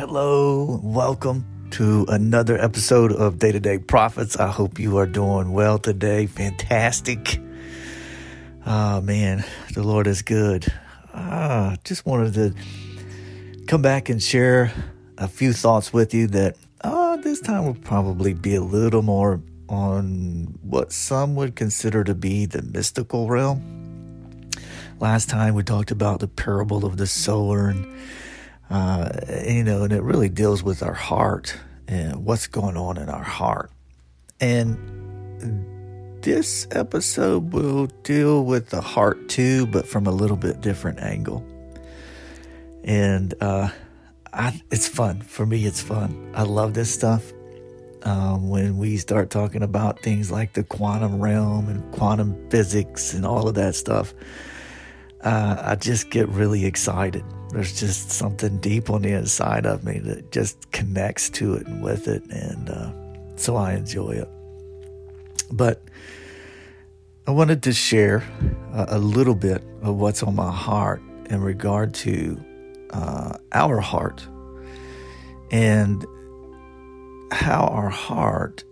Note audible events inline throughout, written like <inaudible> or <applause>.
Hello, welcome to another episode of Day to Day Prophets. I hope you are doing well today. Fantastic. Oh man, the Lord is good. Ah, just wanted to come back and share a few thoughts with you that uh, this time will probably be a little more on what some would consider to be the mystical realm. Last time we talked about the parable of the sower and uh, you know, and it really deals with our heart and what's going on in our heart. And this episode will deal with the heart too, but from a little bit different angle. And uh, I, it's fun for me. It's fun. I love this stuff. Um, when we start talking about things like the quantum realm and quantum physics and all of that stuff, uh, I just get really excited there's just something deep on the inside of me that just connects to it and with it. And uh, so I enjoy it. But I wanted to share a, a, little bit of what's on my heart in regard to uh, our heart and how our heart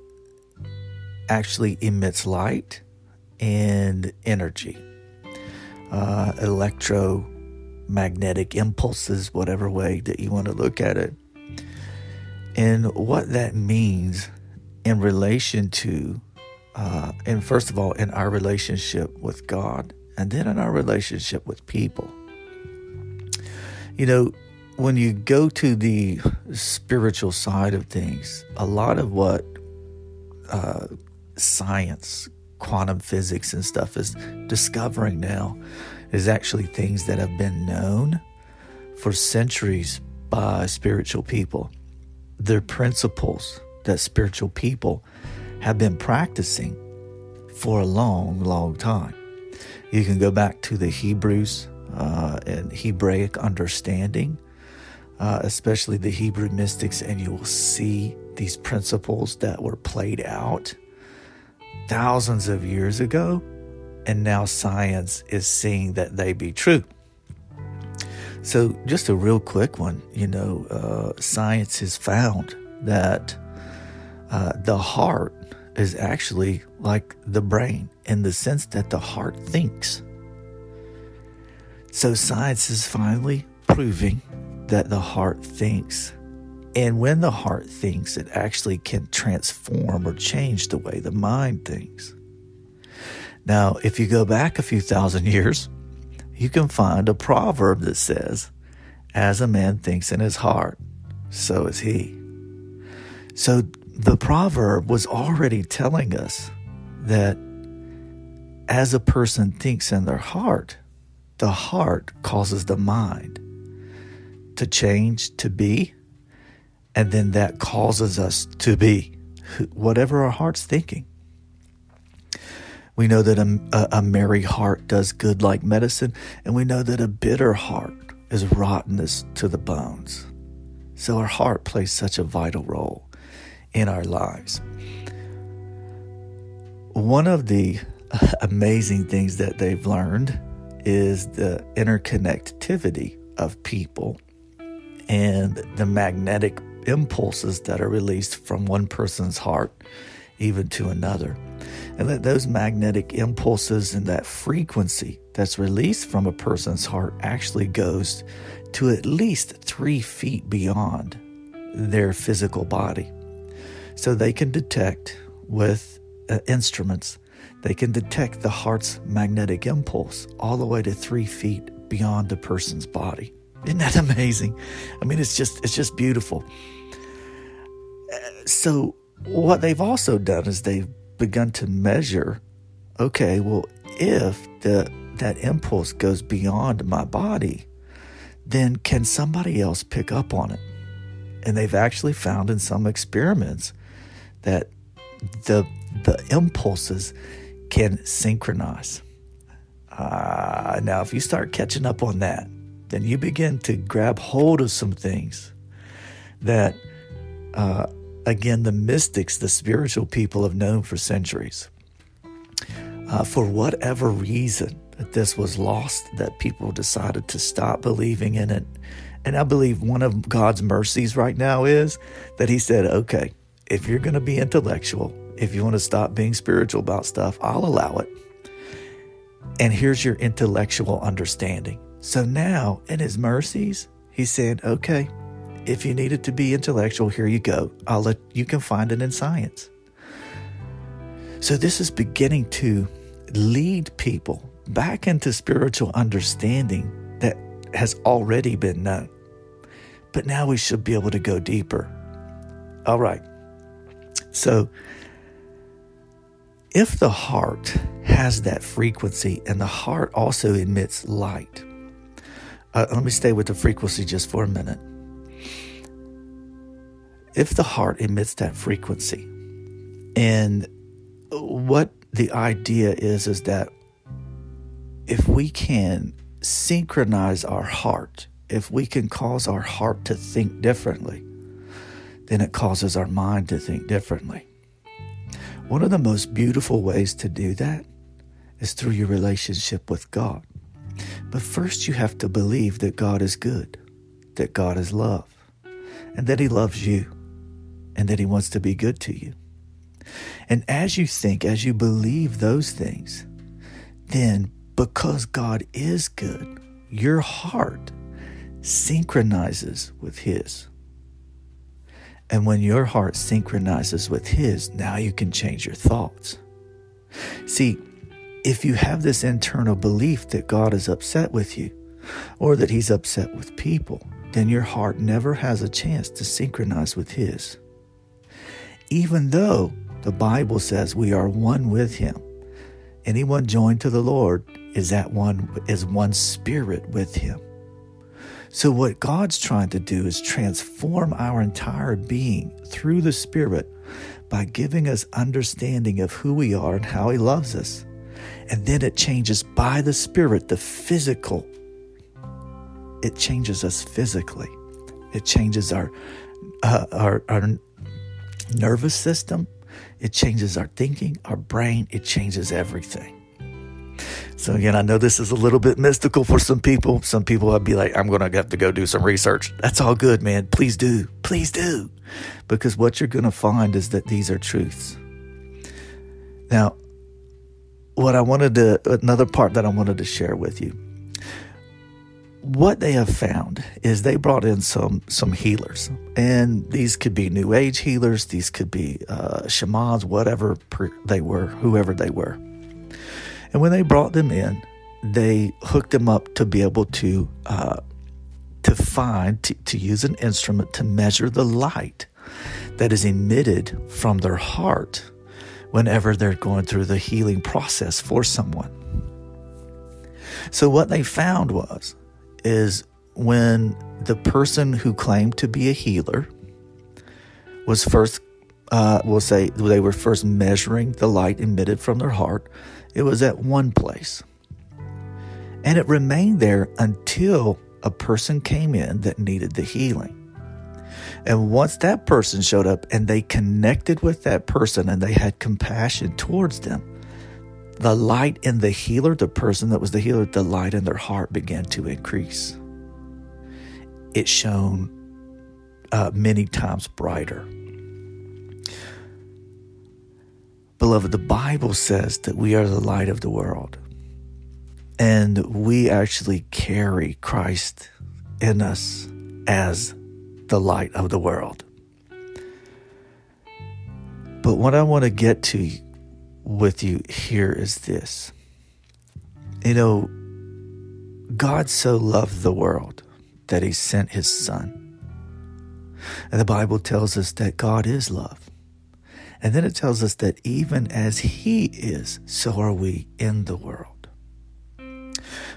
actually emits light and energy, uh, electro magnetic impulses, whatever way that you want to look at it. And what that means in relation to, uh, and first of all, in our relationship with God, and then in our relationship with people. You know, when you go to the spiritual side of things, a lot of what uh, science, quantum physics, and stuff is discovering now is actually things that have been known for centuries by spiritual people. They're principles that spiritual people have been practicing for a long, long time. You can go back to the Hebrews uh, and Hebraic understanding, uh, especially the Hebrew mystics, and you will see these principles that were played out thousands of years ago and now science is seeing that they be true. So, just a real quick one, you know, uh, science has found that uh, the heart is actually like the brain in the sense that the heart thinks. So, science is finally proving that the heart thinks. And when the heart thinks, it actually can transform or change the way the mind thinks. Now, if you go back a few thousand years, you can find a proverb that says, As a man thinks in his heart, so is he. So the proverb was already telling us that as a person thinks in their heart, the heart causes the mind to change to be, and then that causes us to be whatever our heart's thinking. We know that a, a, merry heart does good like medicine, and we know that a bitter heart is rottenness to the bones. So our heart plays such a vital role in our lives. One of the <laughs> amazing things that they've learned is the interconnectivity of people and the magnetic impulses that are released from one person's heart even to another and that those magnetic impulses and that frequency that's released from a person's heart actually goes to at least three feet beyond their physical body. So they can detect with uh, instruments, they can detect the heart's magnetic impulse all the way to three feet beyond the person's body. Isn't that <laughs> amazing? I mean, it's just it's just beautiful. So what they've also done is they've begun to measure okay, well, if the, that impulse goes beyond my body, then can somebody else pick up on it? And they've actually found in some experiments that the, the impulses can synchronize. Uh, now, if you start catching up on that, then you begin to grab hold of some things that uh, again, the mystics, the spiritual people have known for centuries. Uh, for whatever reason that this was lost, that people decided to stop believing in it And I believe one of God's mercies right now is that He said, okay, if you're going to be intellectual, if you want to stop being spiritual about stuff, I'll allow it. And here's your intellectual understanding. So now, in His mercies, He said, okay, if you need it to be intellectual, here you go. I'll let you can find it in science. So this is beginning to lead people back into spiritual understanding that has already been known. But now we should be able to go deeper. All right. So if the heart has that frequency and the heart also emits light, uh, let me stay with the frequency just for a minute. If the heart emits that frequency, and what the idea is, is that if we can synchronize our heart, if we can cause our heart to think differently, then it causes our mind to think differently. One of the most beautiful ways to do that is through your relationship with God. But first, you have to believe that God is good, that God is love, and that He loves you, and that He wants to be good to you. And as you think, as you believe those things, then because God is good, your heart synchronizes with His. And when your heart synchronizes with His, now you can change your thoughts. See, if you have this internal belief that God is upset with you or that He's upset with people, then your heart never has a chance to synchronize with His. Even though the Bible says we are one with Him, anyone joined to the Lord is that one is one spirit with him. So what God's trying to do is transform our entire being through the spirit by giving us understanding of who we are and how he loves us. And then it changes by the spirit the physical. It changes us physically. It changes our uh, our our nervous system. It changes our thinking, our brain. It changes everything. So again, I know this is a little bit mystical for some people. Some people I'd be like, I'm to have to go do some research. That's all good, man. Please do. Please do. Because what you're to find is that these are truths. Now, what I wanted to, another part that I wanted to share with you. What they have found is they brought in some some healers, and these could be New Age healers, these could be uh, shamans, whatever they were, whoever they were. And when they brought them in, they hooked them up to be able to uh, to find to, to use an instrument to measure the light that is emitted from their heart whenever they're going through the healing process for someone. So what they found was is when the person who claimed to be a healer was first uh, we'll say they were first measuring the light emitted from their heart it was at one place. And it remained there until a person came in that needed the healing. And once that person showed up and they connected with that person and they had compassion towards them, the light in the healer, the person that was the healer, the light in their heart began to increase. It shone uh, many times brighter. Beloved, the Bible says that we are the light of the world. And we actually carry Christ in us as the light of the world. But what I want to get to with you here is this. You know, God so loved the world that he sent his son. And the Bible tells us that God is love. And then it tells us that even as He is, so are we in the world.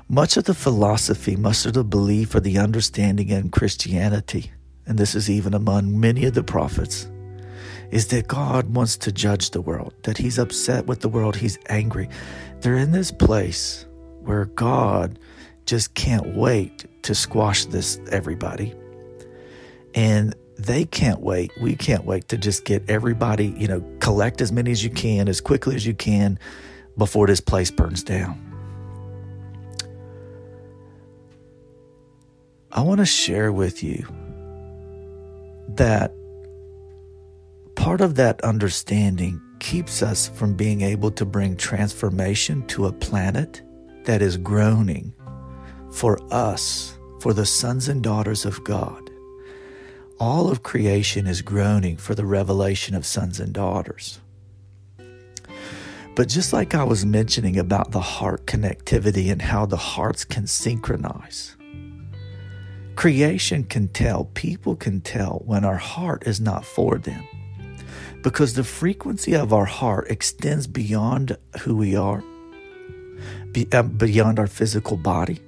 Much of the philosophy, much of the belief or the understanding in Christianity, and this is even among many of the prophets, is that God wants to judge the world, that He's upset with the world, He's angry. They're in this place where God just can't wait to squash this everybody. And they can't wait. We can't wait to just get everybody, you know, collect as many as you can as quickly as you can before this place burns down. I want to share with you that part of that understanding keeps us from being able to bring transformation to a planet that is groaning for us, for the sons and daughters of God. All of creation is groaning for the revelation of sons and daughters. But just like I was mentioning about the heart connectivity and how the hearts can synchronize, creation can tell, people can tell when our heart is not for them because the frequency of our heart extends beyond who we are, uh, beyond our physical body.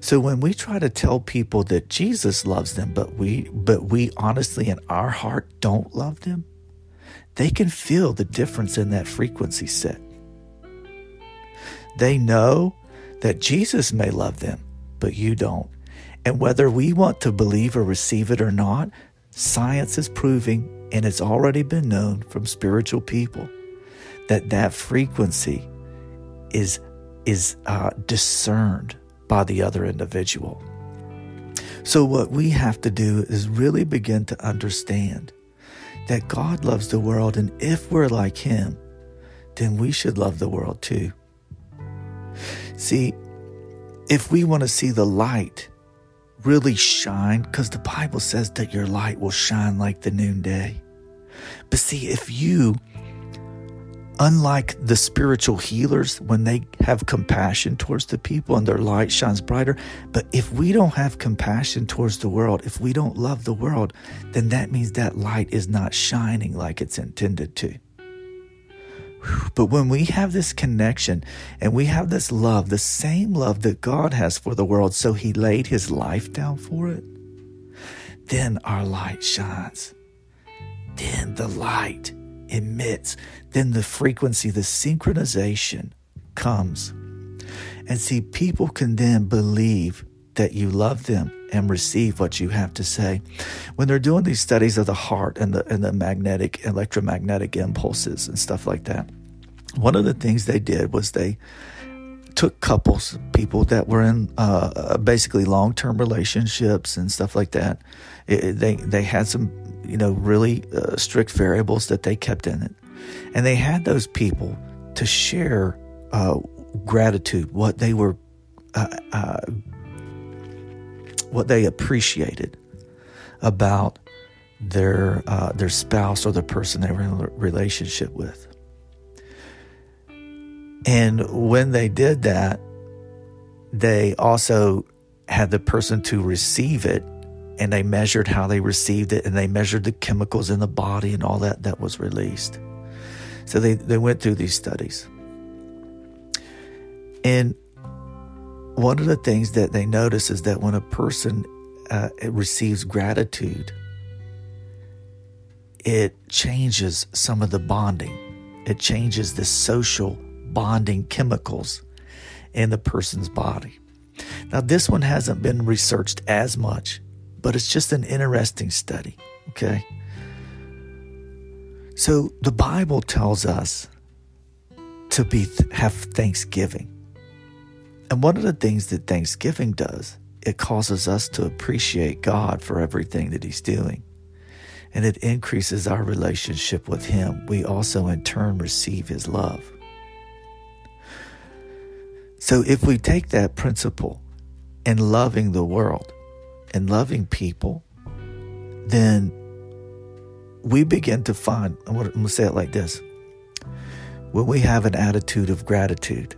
So when we try to tell people that Jesus loves them, but we but we honestly in our heart don't love them, they can feel the difference in that frequency set. They know that Jesus may love them, but you don't. And whether we want to believe or receive it or not, science is proving and it's already been known from spiritual people that that frequency is is uh, discerned by the other individual. So what we have to do is really begin to understand that God loves the world, and if we're like Him, then we should love the world too. See, if we want to see the light really shine because the Bible says that your light will shine like the noonday. But see, if you, unlike the spiritual healers, when they have compassion towards the people and their light shines brighter, but if we don't have compassion towards the world, if we don't love the world, then that means that light is not shining like it's intended to. But when we have this connection and we have this love, the same love that God has for the world, so He laid His life down for it, then our light shines. Then the light emits. Then the frequency, the synchronization comes. And see, people can then believe that you love them and receive what you have to say. When they're doing these studies of the heart and the and the magnetic electromagnetic impulses and stuff like that, one of the things they did was they took couples, people that were in uh, basically long term relationships and stuff like that. It, they they had some you know really uh, strict variables that they kept in it, and they had those people to share uh, gratitude, what they were uh, uh, what they appreciated about their uh, their spouse or the person they were in a relationship with. And when they did that, they also had the person to receive it and they measured how they received it and they measured the chemicals in the body and all that that was released. So they, they went through these studies. And one of the things that they notice is that when a person uh, receives gratitude, it changes some of the bonding. It changes the social bonding chemicals in the person's body. Now, this one hasn't been researched as much, but it's just an interesting study, okay? So, the Bible tells us to be have thanksgiving. And one of the things that Thanksgiving does, it causes us to appreciate God for everything that He's doing. And it increases our relationship with Him. We also, in turn, receive His love. So, if we take that principle in loving the world and loving people, then we begin to find, I'm going to say it like this when we have an attitude of gratitude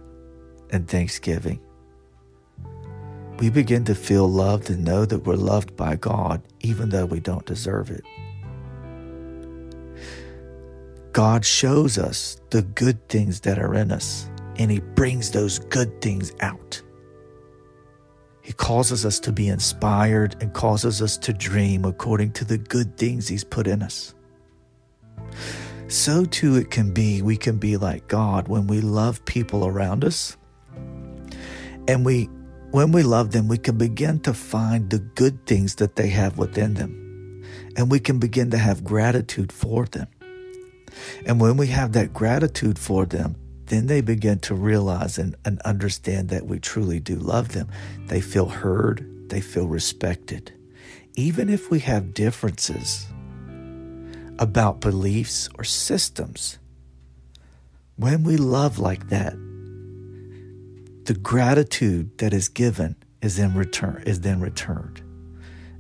and thanksgiving, we begin to feel loved and know that we're loved by God even though we don't deserve it. God shows us the good things that are in us and He brings those good things out. He causes us to be inspired and causes us to dream according to the good things He's put in us. So too it can be, we can be like God when we love people around us. And we when we love them, we can begin to find the good things that they have within them. And we can begin to have gratitude for them. And when we have that gratitude for them, then they begin to realize and, and understand that we truly do love them. They feel heard, they feel respected. Even if we have differences about beliefs or systems, when we love like that, the gratitude that is given is in return is then returned.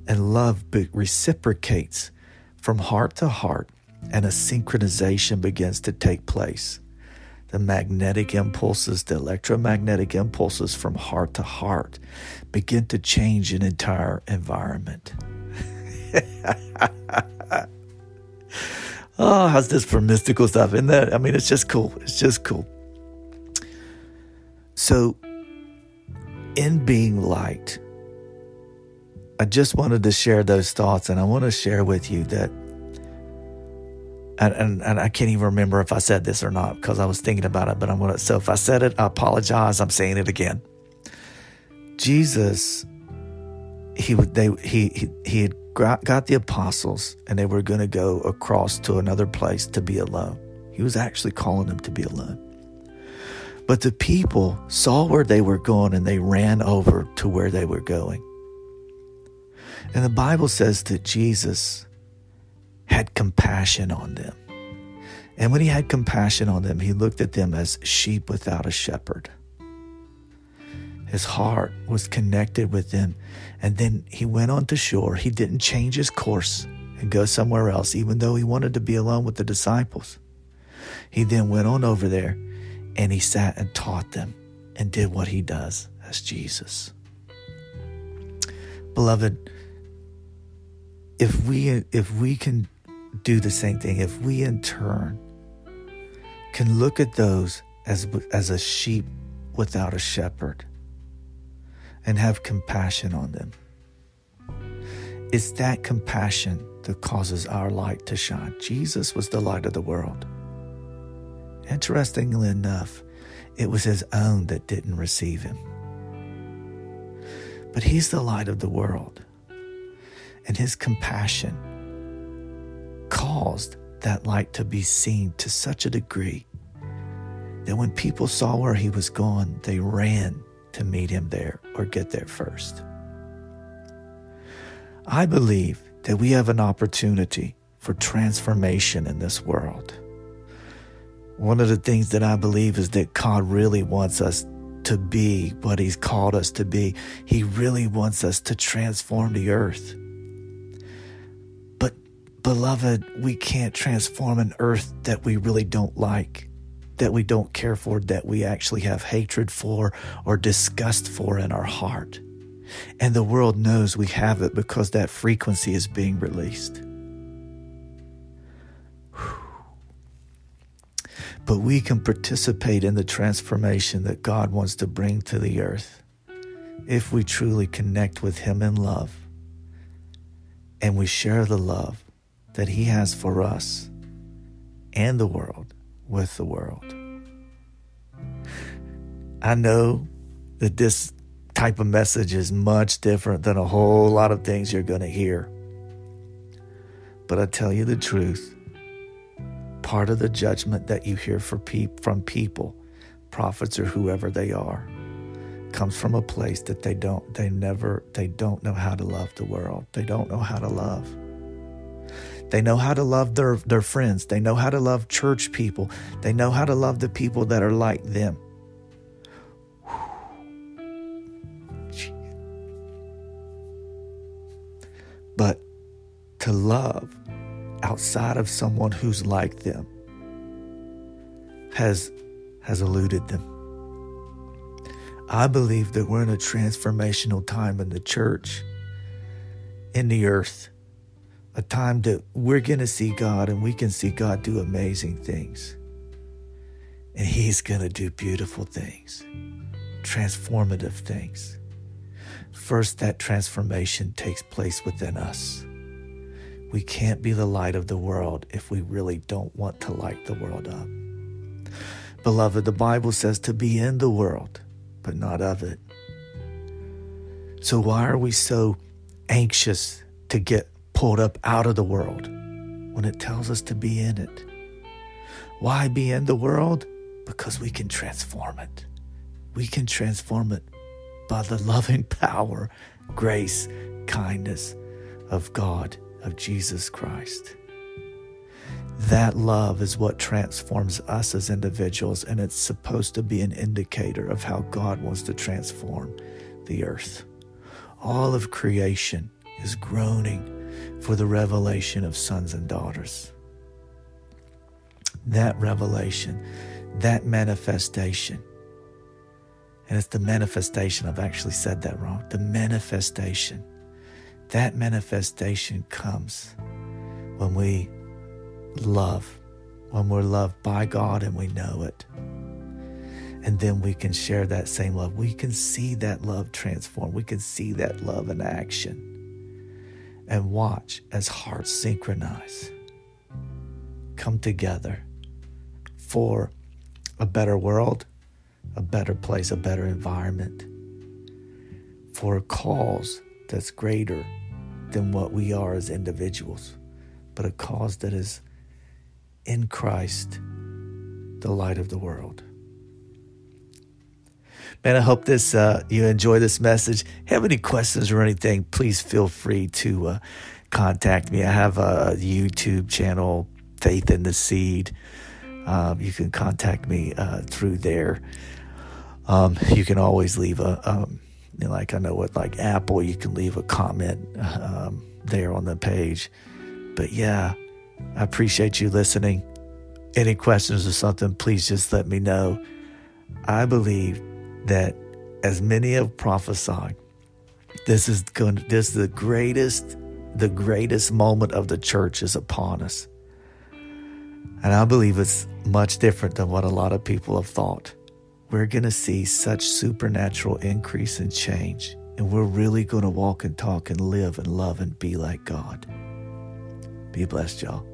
And love reciprocates from heart to heart, and a synchronization begins to take place. The magnetic impulses, the electromagnetic impulses from heart to heart begin to change an entire environment. <laughs> oh, how's this for mystical stuff? Isn't that? I mean, it's just cool. It's just cool. So, in being light, I just wanted to share those thoughts, and I want to share with you that, and, and, and I can't even remember if I said this or not because I was thinking about it, but I'm gonna. So if I said it, I apologize. I'm saying it again. Jesus, he would they he he, he had got the apostles, and they were going to go across to another place to be alone. He was actually calling them to be alone. But the people saw where they were going and they ran over to where they were going. And the Bible says that Jesus had compassion on them. And when he had compassion on them, he looked at them as sheep without a shepherd. His heart was connected with them. And then he went on to shore. He didn't change his course and go somewhere else, even though he wanted to be alone with the disciples. He then went on over there and he sat and taught them and did what he does as Jesus. Beloved, if we if we can do the same thing, if we in turn can look at those as as a sheep without a shepherd and have compassion on them. It's that compassion that causes our light to shine. Jesus was the light of the world. Interestingly enough, it was his own that didn't receive him. But he's the light of the world and his compassion caused that light to be seen to such a degree that when people saw where he was going, they ran to meet him there or get there first. I believe that we have an opportunity for transformation in this world. One of the things that I believe is that God really wants us to be what He's called us to be. He really wants us to transform the earth. Beloved, we can't transform an earth that we really don't like, that we don't care for, that we actually have hatred for or disgust for in our heart. And the world knows we have it because that frequency is being released. But we can participate in the transformation that God wants to bring to the earth if we truly connect with Him in love and we share the love that He has for us and the world with the world. I know that this type of message is much different than a whole lot of things you're going to hear. But I tell you the truth, part of the judgment that you hear pe- from people, prophets or whoever they are, comes from a place that they don't they never they don't know how to love the world. They don't know how to love. They know how to love their, their friends. They know how to love church people. They know how to love the people that are like them. But to love outside of someone who's like them has has eluded them. I believe that we're in a transformational time in the church, in the earth a time that we're going to see God and we can see God do amazing things. And He's going to do beautiful things, transformative things. First, that transformation takes place within us. We can't be the light of the world if we really don't want to light the world up. Beloved, the Bible says to be in the world, but not of it. So, why are we so anxious to get pulled up out of the world when it tells us to be in it. Why be in the world? Because we can transform it. We can transform it by the loving power grace, kindness of God, of Jesus Christ. That love is what transforms us as individuals, and it's supposed to be an indicator of how God wants to transform the earth. All of creation is groaning for the revelation of sons and daughters. That revelation, that manifestation, and it's the manifestation, I've actually said that wrong. The manifestation, that manifestation comes when we love, when we're loved by God and we know it. And then we can share that same love. We can see that love transform. We can see that love in action. And watch as hearts synchronize, come together for a better world, a better place, a better environment, for a cause that's greater than what we are as individuals, but a cause that is in Christ, the light of the world. Man, I hope this uh, you enjoy this message. Have any questions or anything? Please feel free to uh, contact me. I have a YouTube channel, Faith in the Seed. Um, you can contact me uh, through there. Um, you can always leave a um, you know, like I know what like Apple, you can leave a comment um, there on the page. But yeah, I appreciate you listening. Any questions or something, please just let me know. I believe that as many have prophesied, this is going to, this is the greatest, the greatest moment of the church is upon us. And I believe it's much different than what a lot of people have thought. We're going to see such supernatural increase and change, and we're really going to walk and talk and live and love and be like God. Be blessed, y'all.